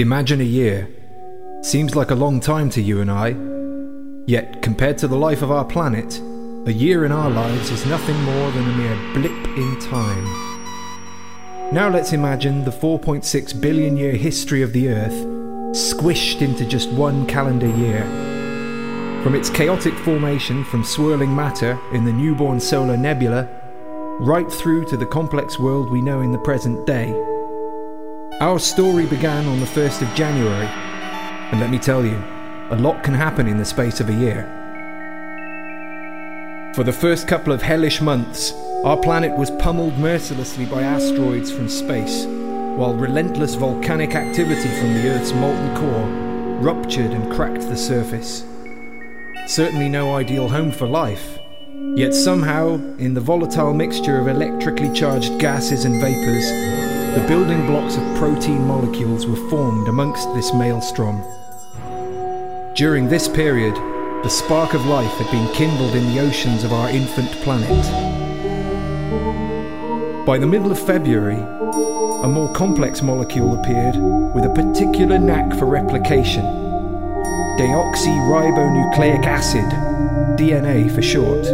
Imagine a year. Seems like a long time to you and I. Yet, compared to the life of our planet, a year in our lives is nothing more than a mere blip in time. Now let's imagine the 4.6 billion year history of the Earth squished into just one calendar year. From its chaotic formation from swirling matter in the newborn solar nebula, right through to the complex world we know in the present day. Our story began on the 1st of January, and let me tell you, a lot can happen in the space of a year. For the first couple of hellish months, our planet was pummeled mercilessly by asteroids from space, while relentless volcanic activity from the Earth's molten core ruptured and cracked the surface. Certainly no ideal home for life, yet somehow, in the volatile mixture of electrically charged gases and vapours, the building blocks of protein molecules were formed amongst this maelstrom. During this period, the spark of life had been kindled in the oceans of our infant planet. By the middle of February, a more complex molecule appeared with a particular knack for replication deoxyribonucleic acid, DNA for short.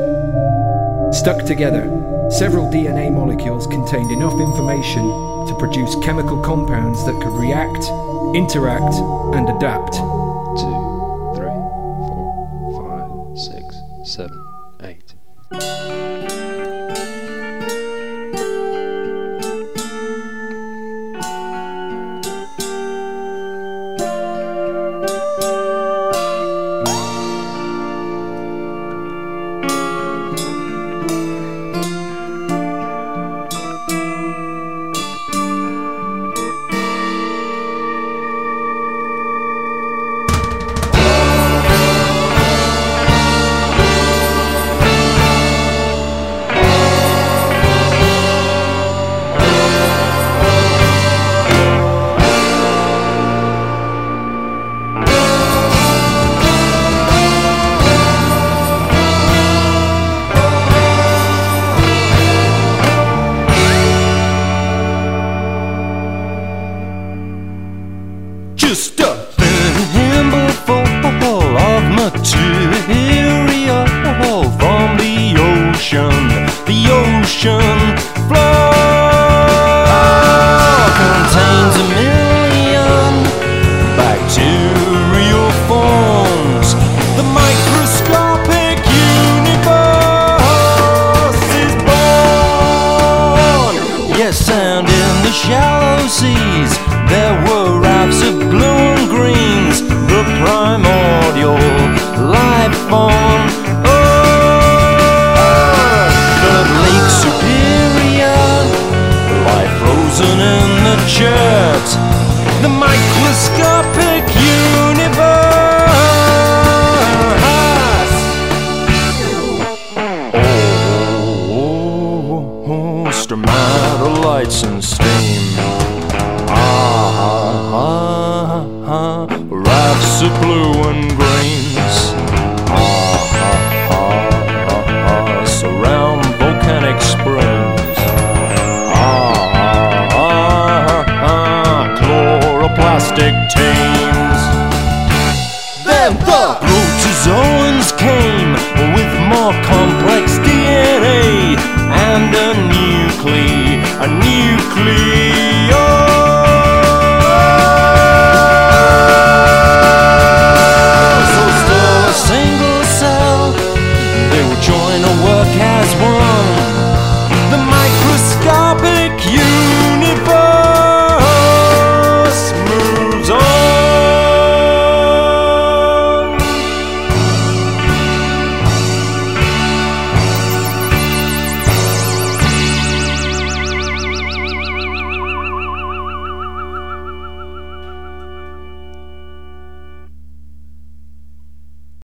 Stuck together, several DNA molecules contained enough information to produce chemical compounds that could react, interact, and adapt. Two, three, four, five, six, seven, eight. Stromatolites and steam. Ah, ah, ah, rafts of blue and greens. Ah, ah, ah, ah, surround volcanic springs. Ah, ah, ah, ah, chloroplastic teams. Then the protozoans